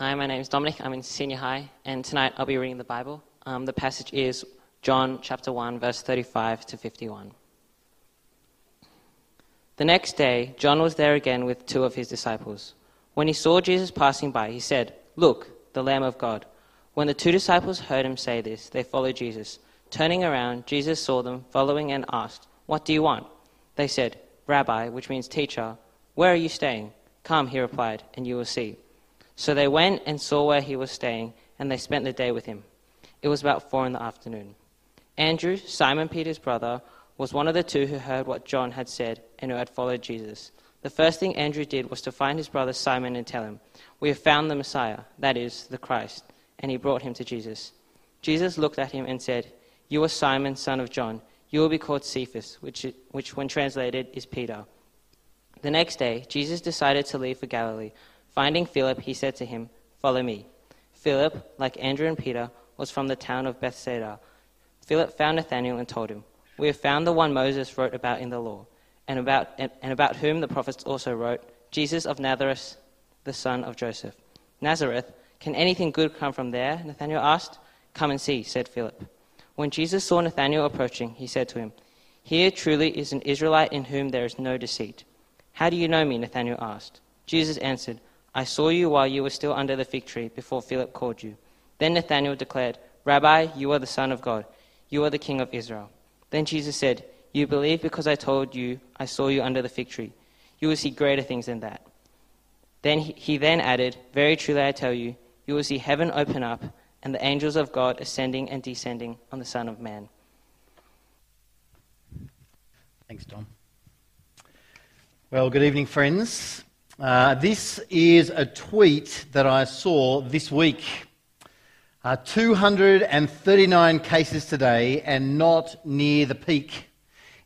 Hi, my name is Dominic. I'm in senior high, and tonight I'll be reading the Bible. Um, the passage is John chapter 1, verse 35 to 51. The next day, John was there again with two of his disciples. When he saw Jesus passing by, he said, Look, the Lamb of God. When the two disciples heard him say this, they followed Jesus. Turning around, Jesus saw them following and asked, What do you want? They said, Rabbi, which means teacher, where are you staying? Come, he replied, and you will see. So they went and saw where he was staying, and they spent the day with him. It was about four in the afternoon. Andrew, Simon Peter's brother, was one of the two who heard what John had said and who had followed Jesus. The first thing Andrew did was to find his brother Simon and tell him, We have found the Messiah, that is, the Christ. And he brought him to Jesus. Jesus looked at him and said, You are Simon, son of John. You will be called Cephas, which, which when translated is Peter. The next day, Jesus decided to leave for Galilee. Finding Philip, he said to him, Follow me. Philip, like Andrew and Peter, was from the town of Bethsaida. Philip found Nathanael and told him, We have found the one Moses wrote about in the law, and about, and, and about whom the prophets also wrote, Jesus of Nazareth, the son of Joseph. Nazareth, can anything good come from there? Nathanael asked. Come and see, said Philip. When Jesus saw Nathanael approaching, he said to him, Here truly is an Israelite in whom there is no deceit. How do you know me? Nathanael asked. Jesus answered, I saw you while you were still under the fig tree before Philip called you. Then Nathanael declared, Rabbi, you are the Son of God. You are the King of Israel. Then Jesus said, You believe because I told you I saw you under the fig tree. You will see greater things than that. Then he, he then added, Very truly I tell you, you will see heaven open up and the angels of God ascending and descending on the Son of Man. Thanks, Tom. Well, good evening, friends. Uh, this is a tweet that I saw this week. Uh, 239 cases today and not near the peak.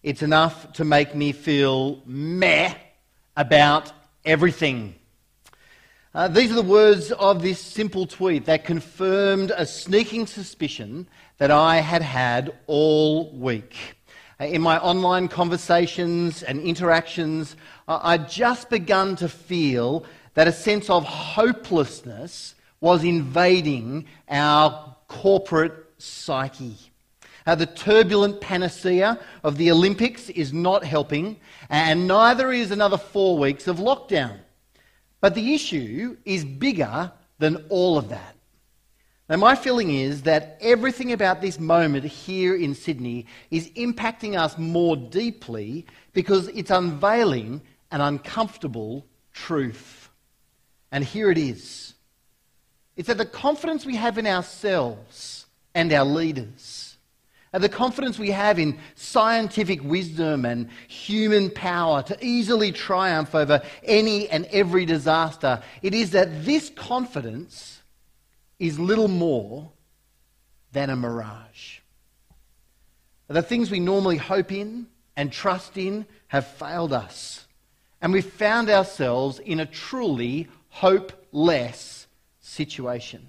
It's enough to make me feel meh about everything. Uh, these are the words of this simple tweet that confirmed a sneaking suspicion that I had had all week. Uh, in my online conversations and interactions, I'd just begun to feel that a sense of hopelessness was invading our corporate psyche. Uh, the turbulent panacea of the Olympics is not helping, and neither is another four weeks of lockdown. But the issue is bigger than all of that. Now, my feeling is that everything about this moment here in Sydney is impacting us more deeply because it's unveiling an uncomfortable truth. And here it is. It's that the confidence we have in ourselves and our leaders, and the confidence we have in scientific wisdom and human power to easily triumph over any and every disaster, it is that this confidence is little more than a mirage. The things we normally hope in and trust in have failed us. And we've found ourselves in a truly hopeless situation.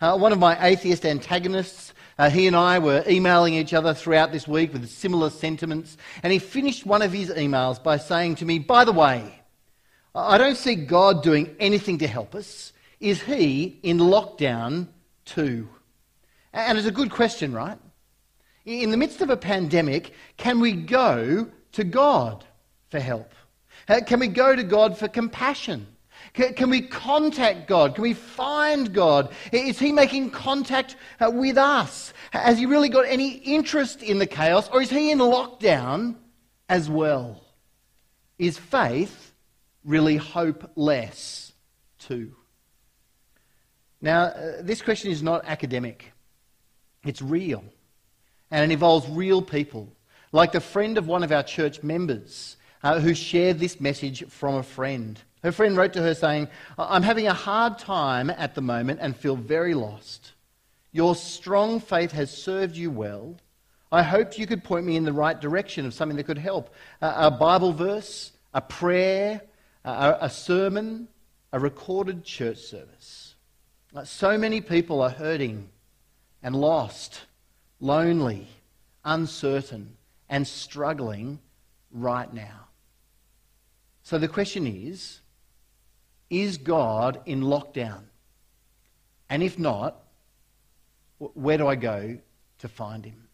Uh, one of my atheist antagonists, uh, he and I were emailing each other throughout this week with similar sentiments, and he finished one of his emails by saying to me, By the way, I don't see God doing anything to help us. Is he in lockdown too? And it's a good question, right? In the midst of a pandemic, can we go to God for help? Can we go to God for compassion? Can, we contact God? Can we find God? Is He making contact uh, with us? Has He really got any interest in the chaos, or is He in lockdown as well? Is faith really hopeless too? Now, uh, this question is not academic, it's real. And it involves real people, like the friend of one of our church members uh, who shared this message from a friend. Her friend wrote to her saying, I'm having a hard time at the moment and feel very lost. Your strong faith has served you well. I hoped you could point me in the right direction of something that could help. Uh, a Bible verse, a prayer, a, a sermon, a recorded church service. So many people are hurting and lost, lonely, uncertain, and struggling right now. So the question is Is God in lockdown? And if not, where do I go to find him?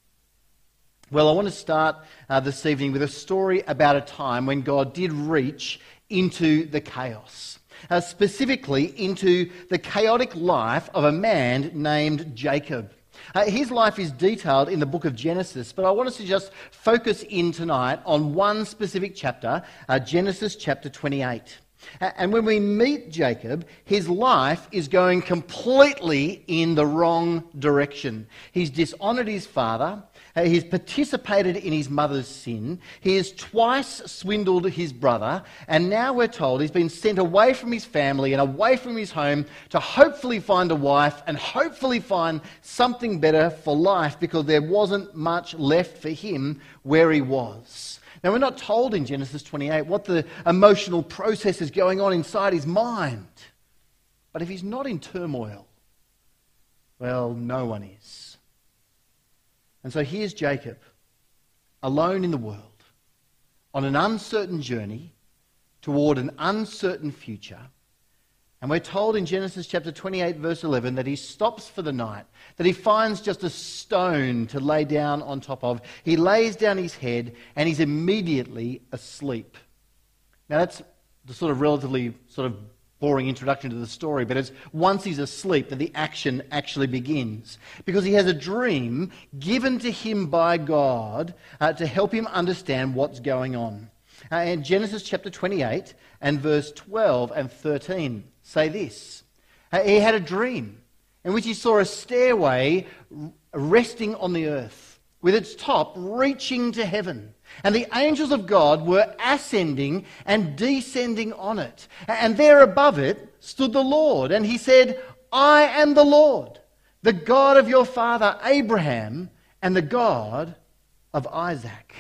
Well, I want to start uh, this evening with a story about a time when God did reach into the chaos, uh, specifically into the chaotic life of a man named Jacob. Uh, his life is detailed in the book of Genesis, but I want us to just focus in tonight on one specific chapter, uh, Genesis chapter 28. And when we meet Jacob, his life is going completely in the wrong direction. He's dishonored his father. Uh, he's participated in his mother's sin. He has twice swindled his brother. And now we're told he's been sent away from his family and away from his home to hopefully find a wife and hopefully find something better for life because there wasn't much left for him where he was. Now, we're not told in Genesis 28 what the emotional process is going on inside his mind. But if he's not in turmoil, well, no one is. And so here's Jacob, alone in the world, on an uncertain journey toward an uncertain future and we're told in Genesis chapter 28, verse 11, that he stops for the night, that he finds just a stone to lay down on top of. He lays down his head and he's immediately asleep. Now, that's the sort of relatively sort of boring introduction to the story, but it's once he's asleep that the action actually begins. Because he has a dream given to him by God uh, to help him understand what's going on. Uh, in Genesis chapter 28 and verse 12 and 13 say this He had a dream in which he saw a stairway resting on the earth, with its top reaching to heaven. And the angels of God were ascending and descending on it. And there above it stood the Lord. And he said, I am the Lord, the God of your father Abraham, and the God of Isaac.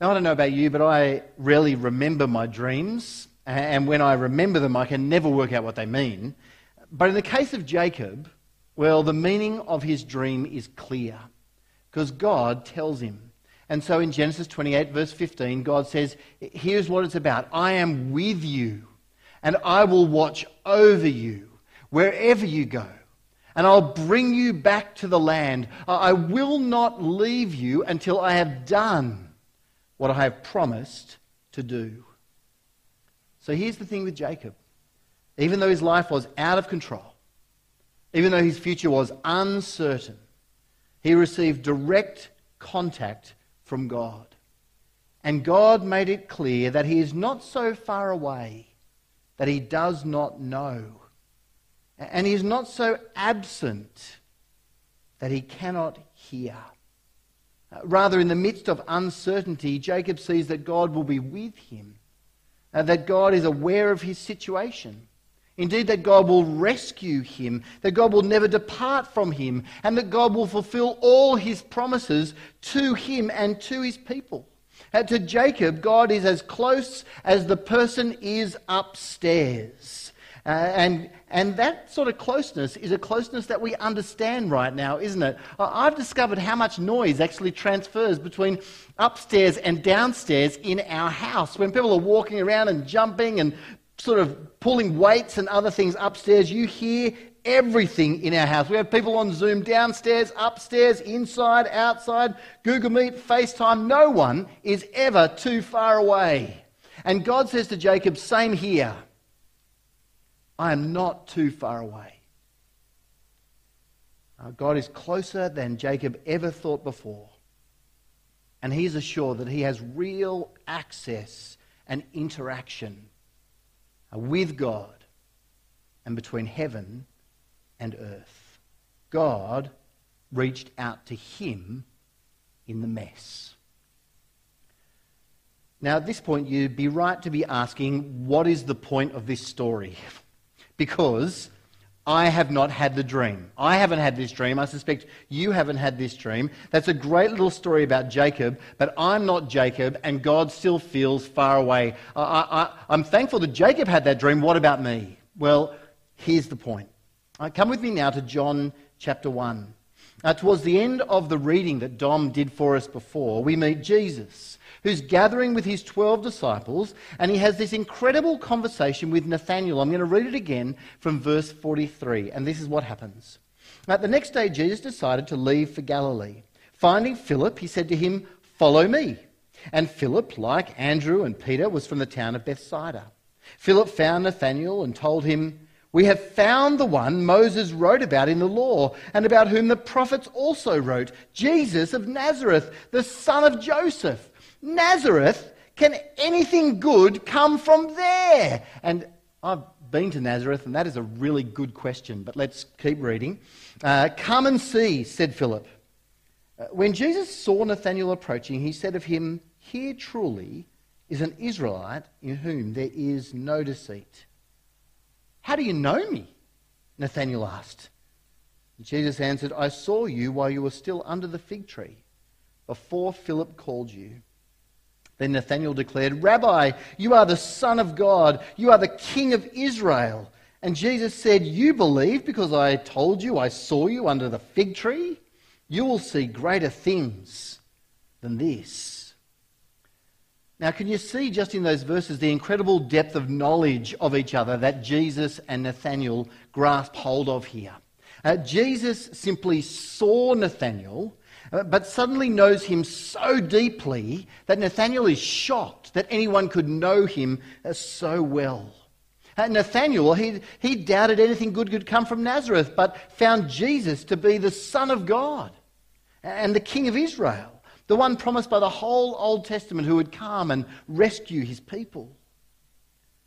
Now, I don't know about you, but I rarely remember my dreams. And when I remember them, I can never work out what they mean. But in the case of Jacob, well, the meaning of his dream is clear because God tells him. And so in Genesis 28, verse 15, God says, Here's what it's about I am with you, and I will watch over you wherever you go, and I'll bring you back to the land. I will not leave you until I have done what I have promised to do. So here's the thing with Jacob. Even though his life was out of control, even though his future was uncertain, he received direct contact from God. And God made it clear that he is not so far away that he does not know. And he is not so absent that he cannot hear. Rather, in the midst of uncertainty, Jacob sees that God will be with him, uh, that God is aware of his situation. Indeed, that God will rescue him, that God will never depart from him, and that God will fulfill all his promises to him and to his people. Uh, to Jacob, God is as close as the person is upstairs. Uh, and, and that sort of closeness is a closeness that we understand right now, isn't it? I've discovered how much noise actually transfers between upstairs and downstairs in our house. When people are walking around and jumping and sort of pulling weights and other things upstairs, you hear everything in our house. We have people on Zoom downstairs, upstairs, inside, outside, Google Meet, FaceTime. No one is ever too far away. And God says to Jacob, same here. I am not too far away. Uh, God is closer than Jacob ever thought before. And he is assured that he has real access and interaction with God and between heaven and earth. God reached out to him in the mess. Now, at this point, you'd be right to be asking, what is the point of this story? because I have not had the dream. I haven't had this dream. I suspect you haven't had this dream. That's a great little story about Jacob, but I'm not Jacob, and God still feels far away. I, am thankful that Jacob had that dream. What about me? Well, here's the point. Uh, come with me now to John chapter 1. Uh, towards the end of the reading that Dom did for us before, we meet Jesus who's gathering with his 12 disciples, and he has this incredible conversation with Nathanael. I'm going to read it again from verse 43, and this is what happens. Now, the next day, Jesus decided to leave for Galilee. Finding Philip, he said to him, Follow me. And Philip, like Andrew and Peter, was from the town of Bethsaida. Philip found Nathanael and told him, We have found the one Moses wrote about in the law, and about whom the prophets also wrote, Jesus of Nazareth, the son of Joseph. Nazareth? Can anything good come from there? And I've been to Nazareth, and that is a really good question, but let's keep reading. Uh, Come and see, said Philip. Uh, when Jesus saw Nathanael approaching, he said of him, Here truly is an Israelite in whom there is no deceit. How do you know me? Nathanael asked. Jesus answered, I saw you while you were still under the fig tree, before Philip called you. Then Nathanael declared, Rabbi, you are the Son of God. You are the King of Israel. And Jesus said, You believe because I told you I saw you under the fig tree? You will see greater things than this. Now, can you see just in those verses the incredible depth of knowledge of each other that Jesus and Nathanael grasp hold of here? Uh, Jesus simply saw Nathanael but suddenly knows him so deeply that Nathanael is shocked that anyone could know him uh, so well. Uh, Nathanael, he, he doubted anything good could come from Nazareth, but found Jesus to be the Son of God and the King of Israel, the one promised by the whole Old Testament who would come and rescue his people.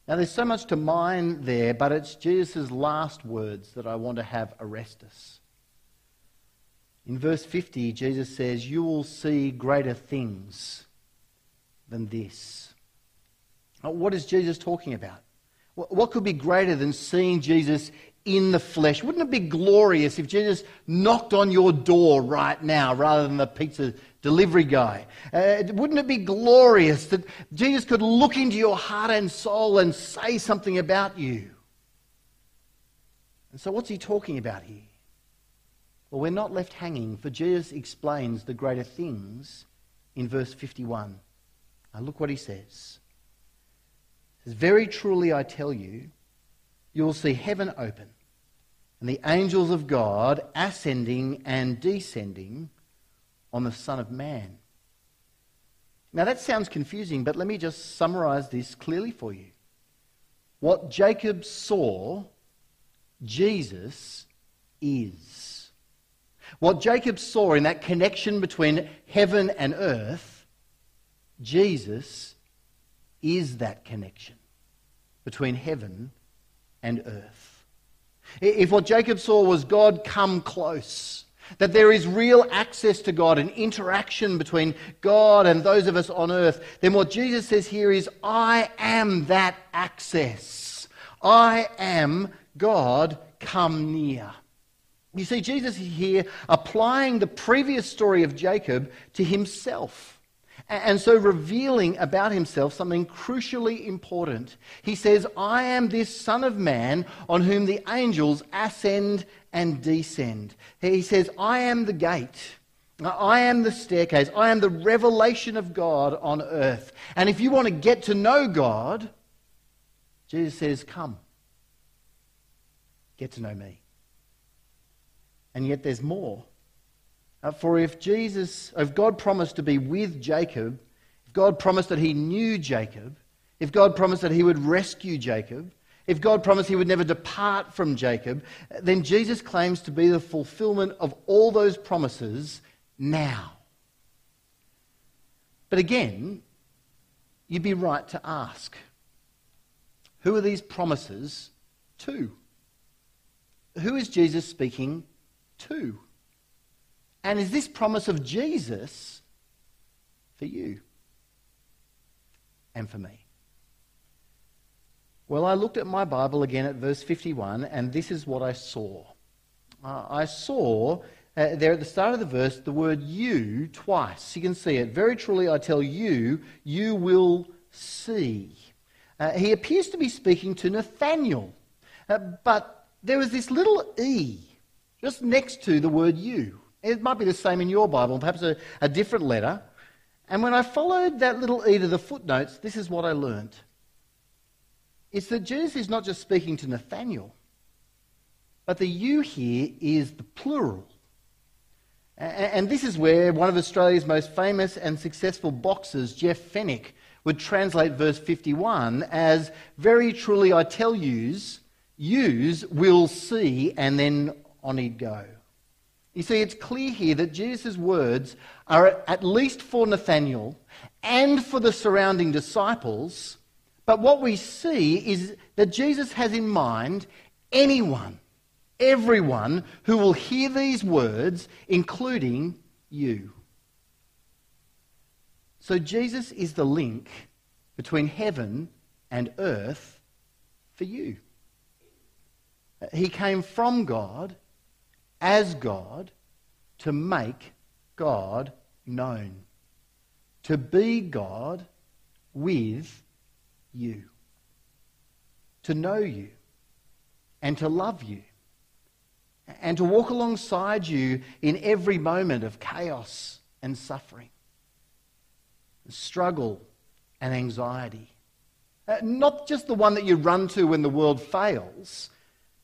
Now, there's so much to mine there, but it's Jesus' last words that I want to have arrest us. In verse 50, Jesus says, You will see greater things than this. What is Jesus talking about? What could be greater than seeing Jesus in the flesh? Wouldn't it be glorious if Jesus knocked on your door right now rather than the pizza delivery guy? Uh, wouldn't it be glorious that Jesus could look into your heart and soul and say something about you? And so, what's he talking about here? Well, we're not left hanging, for Jesus explains the greater things in verse 51. Now, look what he says. He says, Very truly I tell you, you will see heaven open and the angels of God ascending and descending on the Son of Man. Now, that sounds confusing, but let me just summarize this clearly for you. What Jacob saw, Jesus is. What Jacob saw in that connection between heaven and earth, Jesus is that connection between heaven and earth. If what Jacob saw was God come close, that there is real access to God and interaction between God and those of us on earth, then what Jesus says here is, I am that access. I am God come near. You see, Jesus is here applying the previous story of Jacob to himself. And so revealing about himself something crucially important. He says, I am this Son of Man on whom the angels ascend and descend. He says, I am the gate. I am the staircase. I am the revelation of God on earth. And if you want to get to know God, Jesus says, Come, get to know me. And yet there's more. Uh, for if Jesus, if God promised to be with Jacob, if God promised that he knew Jacob, if God promised that he would rescue Jacob, if God promised he would never depart from Jacob, then Jesus claims to be the fulfillment of all those promises now. But again, you'd be right to ask who are these promises to? Who is Jesus speaking too. And is this promise of Jesus for you and for me? Well, I looked at my Bible again at verse 51, and this is what I saw. Uh, I saw uh, there at the start of the verse the word you twice. You can see it. Very truly, I tell you, you will see. Uh, he appears to be speaking to Nathaniel, uh, but there was this little e just next to the word you. It might be the same in your Bible, perhaps a, a different letter. And when I followed that little e to the footnotes, this is what I learned. It's that Jesus is not just speaking to Nathaniel, but the you here is the plural. And this is where one of Australia's most famous and successful boxers, Jeff Fenech, would translate verse 51 as Very truly I tell yous, yous will see, and then on he'd go. You see, it's clear here that Jesus' words are at least for Nathaniel and for the surrounding disciples, but what we see is that Jesus has in mind anyone everyone who will hear these words, including you. So Jesus is the link between heaven and earth for you. He came from God as God to make God known, to be God with you, to know you, and to love you and to walk alongside you in every moment of chaos and suffering, struggle and anxiety. Uh, not just the one that you run to when the world fails,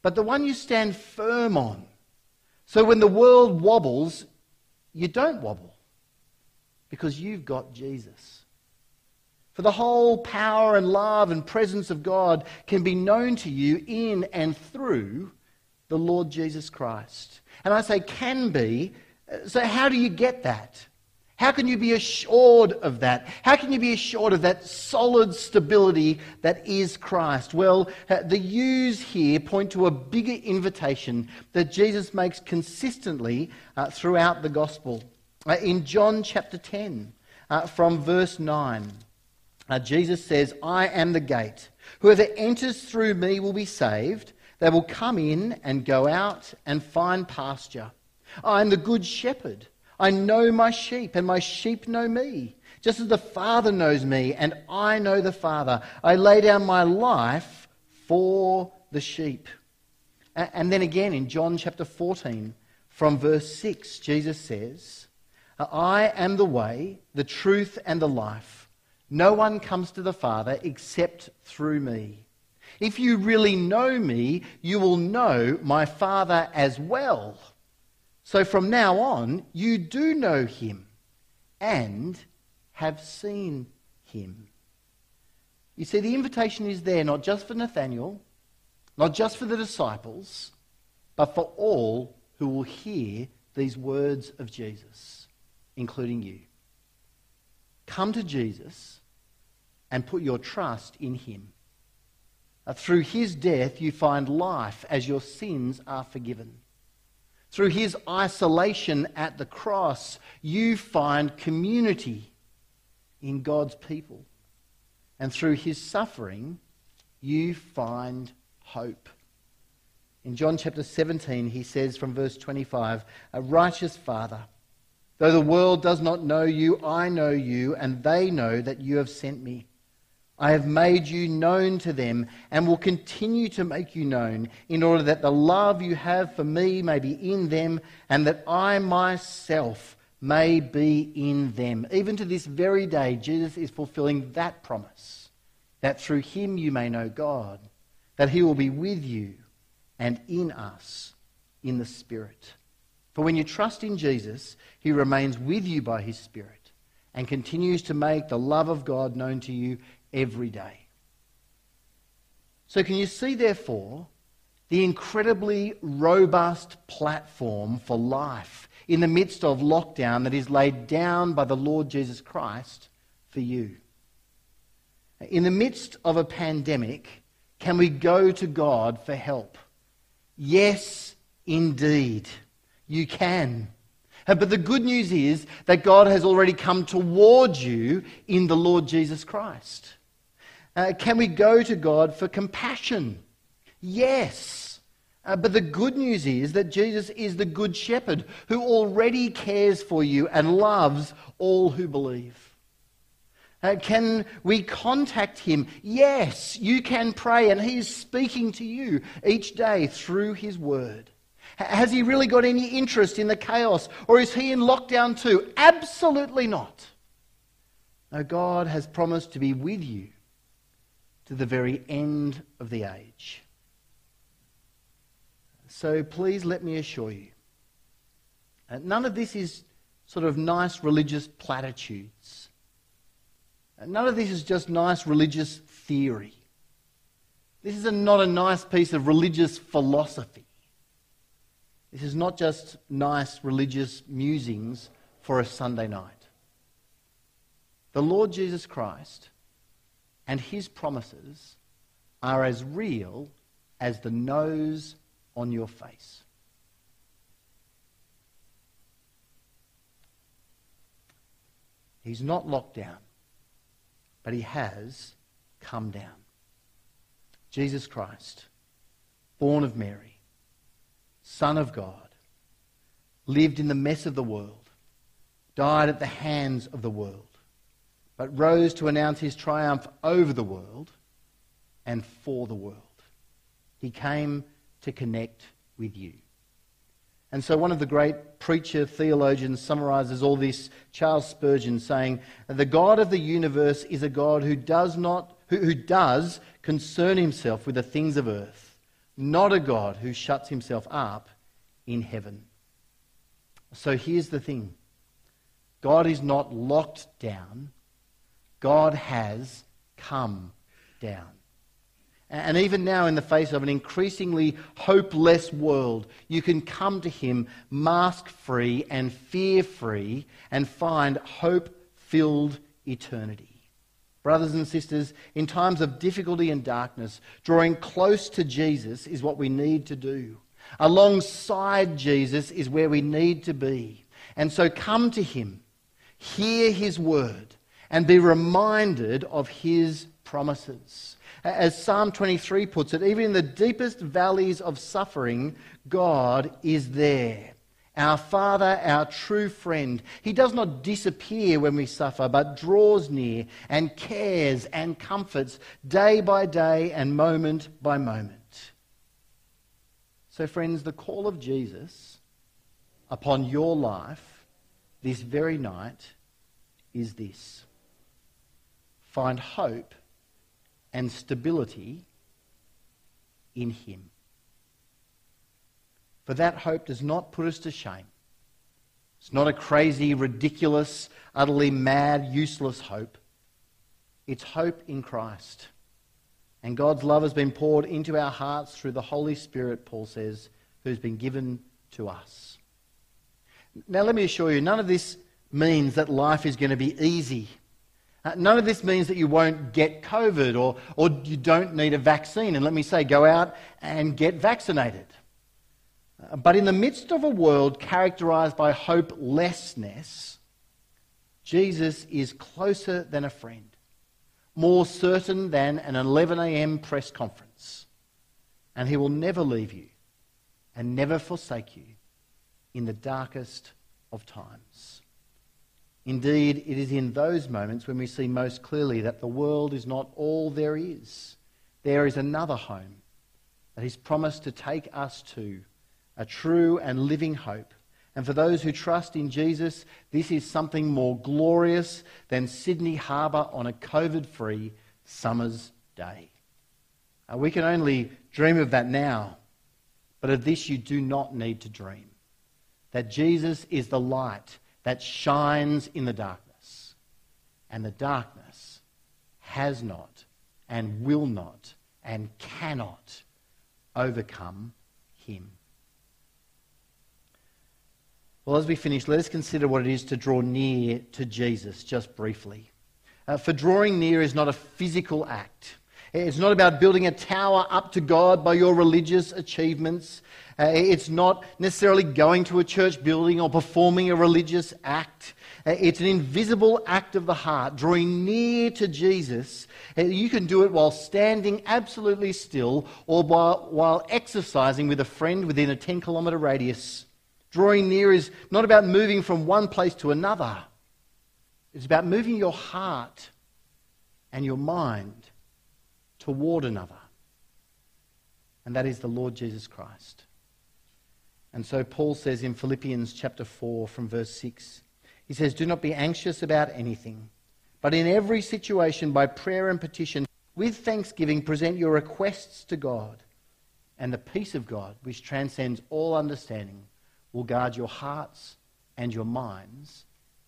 but the one you stand firm on. So when the world wobbles, you don't wobble because you've got Jesus. For the whole power and love and presence of God can be known to you in and through the Lord Jesus Christ. And I say can be. Uh, so, how do you get that? How can you be assured of that? How can you be assured of that solid stability that is Christ? Well, uh, the yous here point to a bigger invitation that Jesus makes consistently uh, throughout the gospel. Uh, in John chapter 10, uh, from verse 9, uh, Jesus says, I am the gate. Whoever enters through me will be saved. They will come in and go out and find pasture. I am the good shepherd. I know my sheep, and my sheep know me. Just as the Father knows me, and I know the Father. I lay down my life for the sheep. And then again in John chapter 14, from verse 6, Jesus says, uh, I am the way, the truth, and the life. No one comes to the Father except through me. If you really know me, you will know my Father as well. So from now on, you do know him and have seen him. You see, the invitation is there not just for Nathaniel, not just for the disciples, but for all who will hear these words of Jesus, including you. Come to Jesus and put your trust in him. Through his death, you find life as your sins are forgiven. Through his isolation at the cross, you find community in God's people. And through his suffering, you find hope. In John chapter 17, he says from verse 25, A righteous Father, though the world does not know you, I know you, and they know that you have sent me. I have made you known to them and will continue to make you known in order that the love you have for me may be in them and that I myself may be in them. Even to this very day, Jesus is fulfilling that promise that through him you may know God, that he will be with you and in us in the Spirit. For when you trust in Jesus, he remains with you by his Spirit and continues to make the love of God known to you every day. So, can you see, therefore, the incredibly robust platform for life in the midst of lockdown that is laid down by the Lord Jesus Christ for you? In the midst of a pandemic, can we go to God for help? Yes, indeed, you can. But the good news is that God has already come towards you in the Lord Jesus Christ. Uh, can we go to God for compassion? Yes. Uh, but the good news is that Jesus is the good shepherd who already cares for you and loves all who believe. Uh, can we contact him? Yes, you can pray, and he is speaking to you each day through his word. Has he really got any interest in the chaos, or is he in lockdown too? Absolutely not. No, God has promised to be with you to the very end of the age. So please let me assure you, uh, none of this is sort of nice religious platitudes. Uh, none of this is just nice religious theory. This is a, not a nice piece of religious philosophy. This is not just nice religious musings for a Sunday night. The Lord Jesus Christ and his promises are as real as the nose on your face. He's not locked down, but he has come down. Jesus Christ, born of Mary, Son of God, lived in the mess of the world, died at the hands of the world, but rose to announce his triumph over the world and for the world. He came to connect with you. And so, one of the great preacher theologians summarizes all this, Charles Spurgeon, saying, The God of the universe is a God who does, not, who, who does concern himself with the things of earth, not a God who shuts himself up in heaven. So, here's the thing God is not locked down, God has come down. And even now, in the face of an increasingly hopeless world, you can come to Him mask free and fear free and find hope filled eternity. Brothers and sisters, in times of difficulty and darkness, drawing close to Jesus is what we need to do. Alongside Jesus is where we need to be. And so come to Him, hear His word, and be reminded of his promises. As Psalm 23 puts it, even in the deepest valleys of suffering, God is there. Our Father, our true friend. He does not disappear when we suffer, but draws near and cares and comforts day by day and moment by moment. So, friends, the call of Jesus upon your life this very night is this find hope and stability in Him. For that hope does not put us to shame. It's not a crazy, ridiculous, utterly mad, useless hope. It's hope in Christ. And God's love has been poured into our hearts through the Holy Spirit, Paul says, who's been given to us. Now, let me assure you, none of this means that life is going to be easy none of this means that you won't get COVID or, or you don't need a vaccine. And let me say, go out and get vaccinated. Uh, but in the midst of a world characterized by hopelessness, Jesus is closer than a friend, more certain than an 11 a.m. press conference. And he will never leave you and never forsake you in the darkest of times. Indeed, it is in those moments when we see most clearly that the world is not all there is. There is another home that He's promised to take us to, a true and living hope. And for those who trust in Jesus, this is something more glorious than Sydney Harbour on a COVID free summer's day. We can only dream of that now, but of this you do not need to dream. That Jesus is the light that shines in the darkness. And the darkness has not and will not and cannot overcome him. Well, as we finish, let us consider what it is to draw near to Jesus just briefly. Uh, for drawing near is not a physical act. It's not about building a tower up to God by your religious achievements. Uh, it's not necessarily going to a church building or performing a religious act. Uh, it's an invisible act of the heart, drawing near to Jesus. Uh, you can do it while standing absolutely still or while, while exercising with a friend within a 10 kilometre radius. Drawing near is not about moving from one place to another, it's about moving your heart and your mind toward another. And that is the Lord Jesus Christ. And so Paul says in Philippians chapter 4 from verse 6, he says, Do not be anxious about anything, But in every situation, by prayer and petition, with thanksgiving, present your requests to God. And the peace of God, which transcends all understanding, will guard your hearts and your minds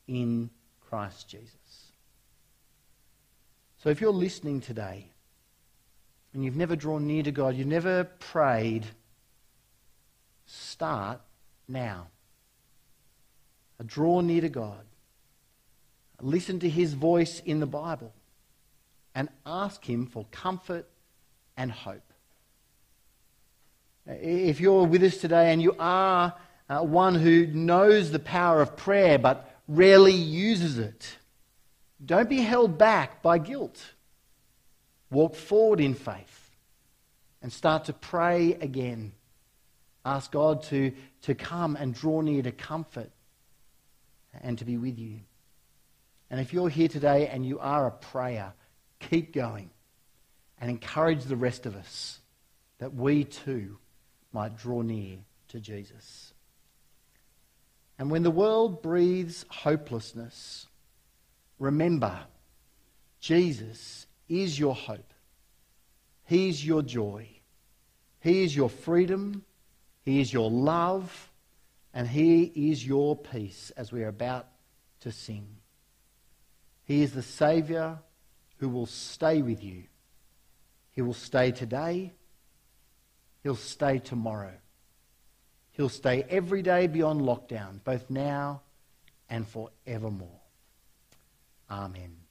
in Christ Jesus. So if you're listening today and you've never drawn near to God, you've never prayed, start now. Draw near to God. Listen to his voice in the Bible and ask him for comfort and hope. If you're with us today and you are uh, one who knows the power of prayer but rarely uses it, don't be held back by guilt. Walk forward in faith and start to pray again. Ask God to, to come and draw near to comfort and to be with you. And if you're here today and you are a prayer, keep going and encourage the rest of us that we too might draw near to Jesus. And when the world breathes hopelessness, remember Jesus is your hope. He is your joy. He is your freedom. He is your love. And He is your peace, as we are about to sing. He is the Saviour who will stay with you. He will stay today. He'll stay tomorrow. He'll stay every day beyond lockdown, both now and forevermore. Amen.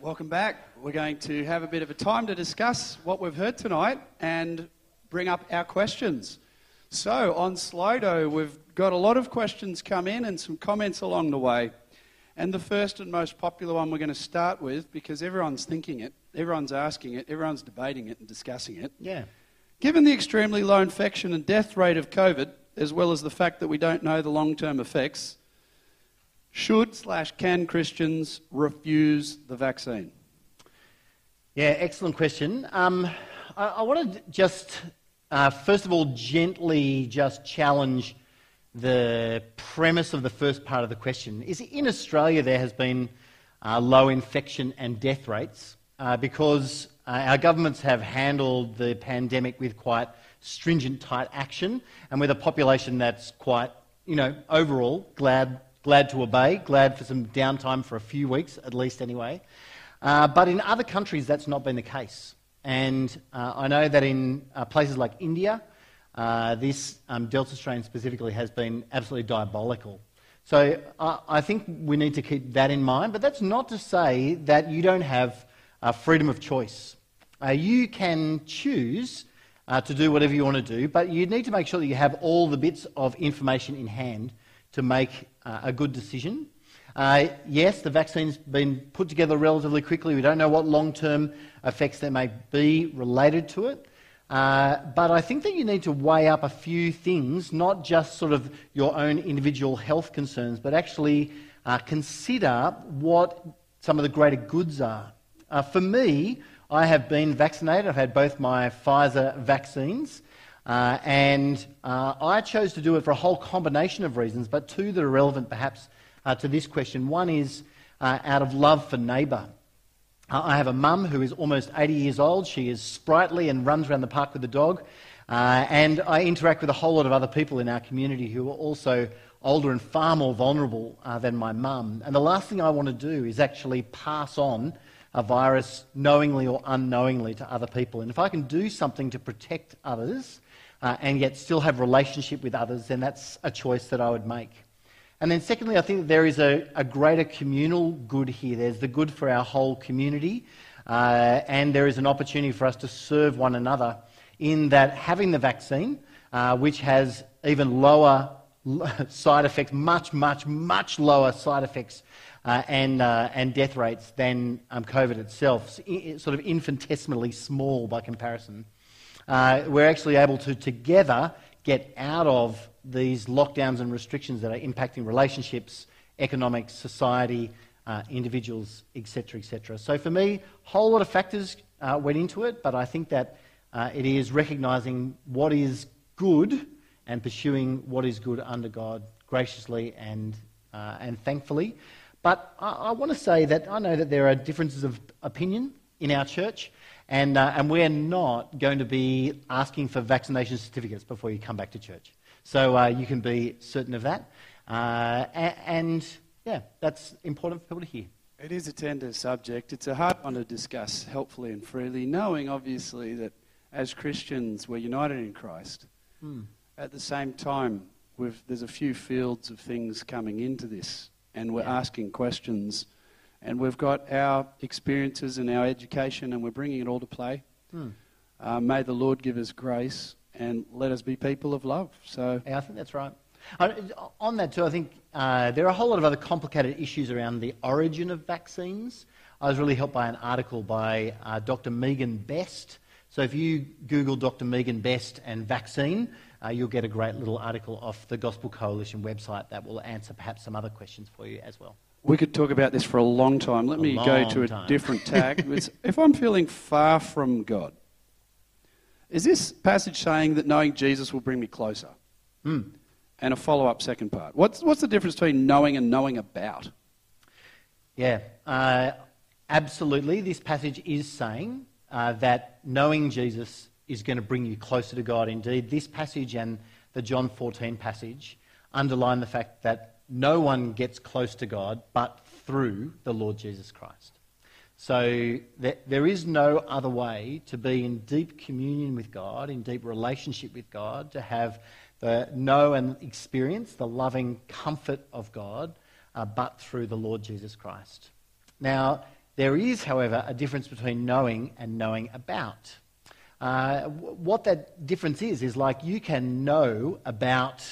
Welcome back. We're going to have a bit of a time to discuss what we've heard tonight and bring up our questions. So, on Slido, we've got a lot of questions come in and some comments along the way. And the first and most popular one we're going to start with, because everyone's thinking it, everyone's asking it, everyone's debating it and discussing it. Yeah. Given the extremely low infection and death rate of COVID, as well as the fact that we don't know the long term effects, should slash can Christians refuse the vaccine? Yeah, excellent question. Um, I, I want to just, uh, first of all, gently just challenge the premise of the first part of the question. Is in Australia there has been uh, low infection and death rates uh, because uh, our governments have handled the pandemic with quite stringent, tight action, and with a population that's quite, you know, overall glad glad to obey, glad for some downtime for a few weeks at least, anyway. Uh, but in other countries, that's not been the case. And uh, I know that in uh, places like India, uh, this um, Delta strain specifically has been absolutely diabolical. So I think we need to keep that in mind. But that's not to say that you don't have uh, freedom of choice. Uh, you can choose to do whatever you want to do, but you need to make sure that you have all the bits of information in hand to make a good decision. Uh, yes, the vaccine's been put together relatively quickly. We don't know what long term effects there may be related to it. Uh, but I think that you need to weigh up a few things, not just sort of your own individual health concerns, but actually uh, consider what some of the greater goods are. Uh, for me, I have been vaccinated. I've had both my Pfizer vaccines. Uh, and uh, I chose to do it for a whole combination of reasons, but two that are relevant perhaps uh, to this question. One is uh, out of love for neighbour. Uh, I have a mum who is almost 80 years old. She is sprightly and runs around the park with the dog. Uh, and I interact with a whole lot of other people in our community who are also older and far more vulnerable than my mum. And the last thing I want to do is actually pass on a virus knowingly or unknowingly to other people. And if I can do something to protect others uh, and yet still have relationship with others, then that's a choice that I would make. And then, secondly, I think there is a, a greater communal good here. There's the good for our whole community, uh, and there is an opportunity for us to serve one another in that having the vaccine, uh, which has even lower side effects, much, much, much lower side effects uh, and, uh, and death rates than um, COVID itself, sort of infinitesimally small by comparison. Uh, we're actually able to together get out of these lockdowns and restrictions that are impacting relationships, economics, society, uh, individuals, etc., etc. So for me, a whole lot of factors uh, went into it, but I think that uh, it is recognising what is good and pursuing what is good under God graciously and uh, and thankfully. But I, I want to say that I know that there are differences of opinion in our church, and, uh, and we're not going to be asking for vaccination certificates before you come back to church. So uh, you can be certain of that. Uh, and, and yeah, that's important for people to hear. It is a tender subject. It's a hard one to discuss helpfully and freely, knowing obviously that as Christians we're united in Christ. Hmm. At the same time, we've, there's a few fields of things coming into this, and we're Yeah. asking questions, and we've got our experiences and our education, and we're bringing it all to play. Hmm. Uh, may the Lord give us grace and let us be people of love. So, Yeah, I think that's right. On that too, I think uh, there are a whole lot of other complicated issues around the origin of vaccines. I was really helped by an article by uh, Dr. Megan Best. So if you Google Dr. Megan Best and vaccine, uh, you'll get a great little article off the Gospel Coalition website that will answer perhaps some other questions for you as well. We could talk about this for a long time. Let A me go to a time. different tag. If I'm feeling far from God, is this passage saying that knowing Jesus will bring me closer? Hmm. And a follow up second part. What's, what's the difference between knowing and knowing about? Yeah, uh, absolutely. This passage is saying uh, that knowing Jesus is going to bring you closer to God. Indeed, this passage and the John 14 passage underline the fact that no one gets close to God but through the Lord Jesus Christ. So th- there is no other way to be in deep communion with God, in deep relationship with God, to have the know and experience the loving comfort of God, uh, but through the Lord Jesus Christ. Now, there is, however, a difference between knowing and knowing about. Uh, what that difference is, is like you can know about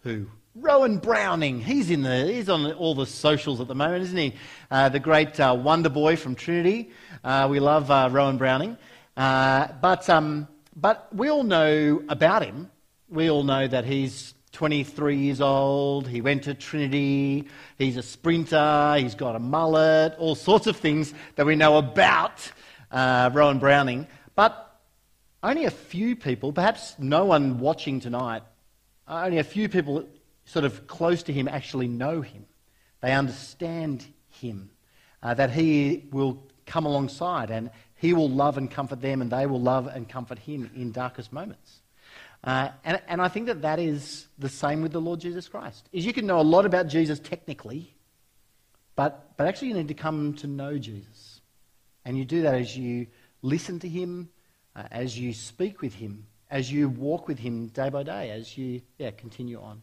who? Rohan Browning. He's in the. He's on all the socials at the moment, isn't he? Uh, the great uh, Wonder Boy from Trinity. Uh, we love uh, Rohan Browning, uh, but um, but we all know about him. We all know that he's 23 years old. He went to Trinity. He's a sprinter. He's got a mullet. All sorts of things that we know about uh, Rohan Browning. But only a few people, perhaps no one watching tonight, only a few people sort of close to him actually know him. They understand him, uh, that he will come alongside and he will love and comfort them and they will love and comfort him in darkest moments. Uh, and, and I think that that is the same with the Lord Jesus Christ. Is you can know a lot about Jesus technically, but, but actually you need to come to know Jesus. And you do that as you listen to him, uh, as you speak with him, as you walk with him day by day, as you yeah, continue on.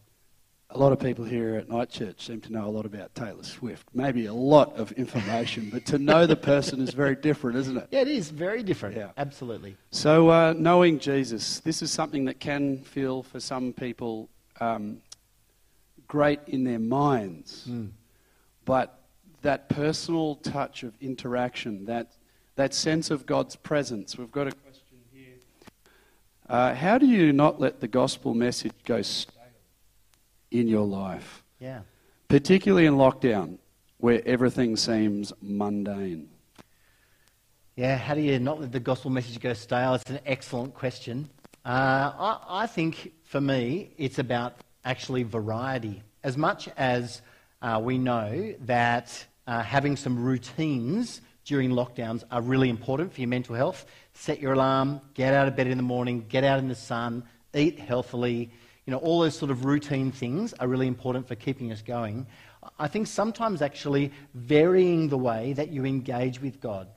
A lot of people here at Night Church seem to know a lot about Taylor Swift. Maybe a lot of information, but to know the person is very different, isn't it? Yeah, it is very different. Yeah. Absolutely. So, uh, knowing Jesus, this is something that can feel for some people um, great in their minds, but that personal touch of interaction, that, that sense of God's presence. We've got a question here. Uh, how do you not let the gospel message go stale in your life, Yeah. particularly in lockdown, where everything seems mundane? Yeah, how do you not let the gospel message go stale? It's an excellent question. Uh, I, I think for me, it's about actually variety. As much as uh, we know that uh, having some routines during lockdowns are really important for your mental health, set your alarm, get out of bed in the morning, get out in the sun, eat healthily, you know, all those sort of routine things are really important for keeping us going. I think sometimes actually varying the way that you engage with God.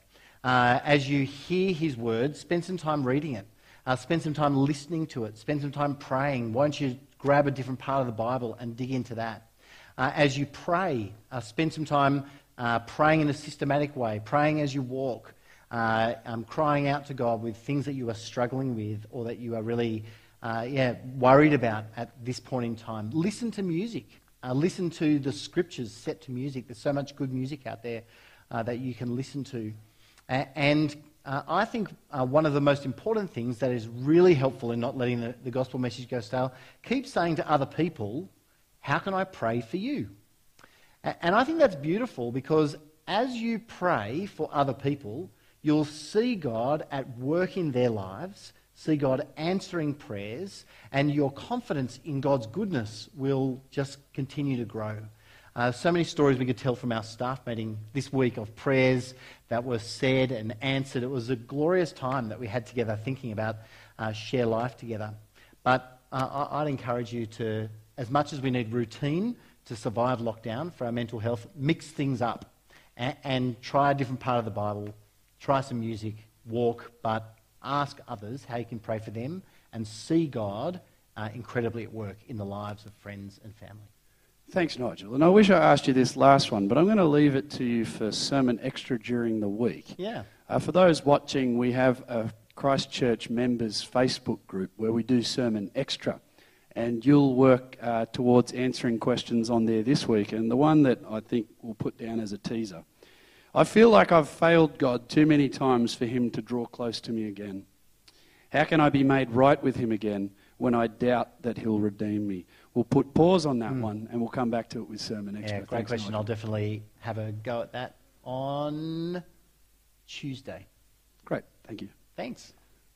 Uh, as you hear his word, spend some time reading it. Uh, spend some time listening to it. Spend some time praying. Why don't you grab a different part of the Bible and dig into that? Uh, as you pray, uh, spend some time uh, praying in a systematic way, praying as you walk, uh, um, crying out to God with things that you are struggling with or that you are really uh, yeah, worried about at this point in time. Listen to music. Uh, listen to the scriptures set to music. There's so much good music out there uh, that you can listen to. And uh, I think uh, one of the most important things that is really helpful in not letting the, the gospel message go stale, keep saying to other people, How can I pray for you? And I think that's beautiful because as you pray for other people, you'll see God at work in their lives see God answering prayers, and your confidence in God's goodness will just continue to grow. Uh, so many stories we could tell from our staff meeting this week of prayers that were said and answered. It was a glorious time that we had together thinking about uh, share life together. But uh, I'd encourage you to, as much as we need routine to survive lockdown for our mental health, mix things up and, and try a different part of the Bible, try some music, walk, but ask others how you can pray for them and see God uh, incredibly at work in the lives of friends and family. Thanks, Nigel. And I wish I asked you this last one, but I'm going to leave it to you for Sermon Extra during the week. Yeah. Uh, for those watching, we have a Christchurch members Facebook group where we do Sermon Extra. And you'll work uh, towards answering questions on there this week. And the one that I think we'll put down as a teaser. I feel like I've failed God too many times for Him to draw close to me again. How can I be made right with Him again when I doubt that He'll redeem me? We'll put pause on that mm. one and we'll come back to it with Sermon Extra. Yeah, great Thanks, question. Nigel. I'll definitely have a go at that on Tuesday. Great. Thank you. Thanks.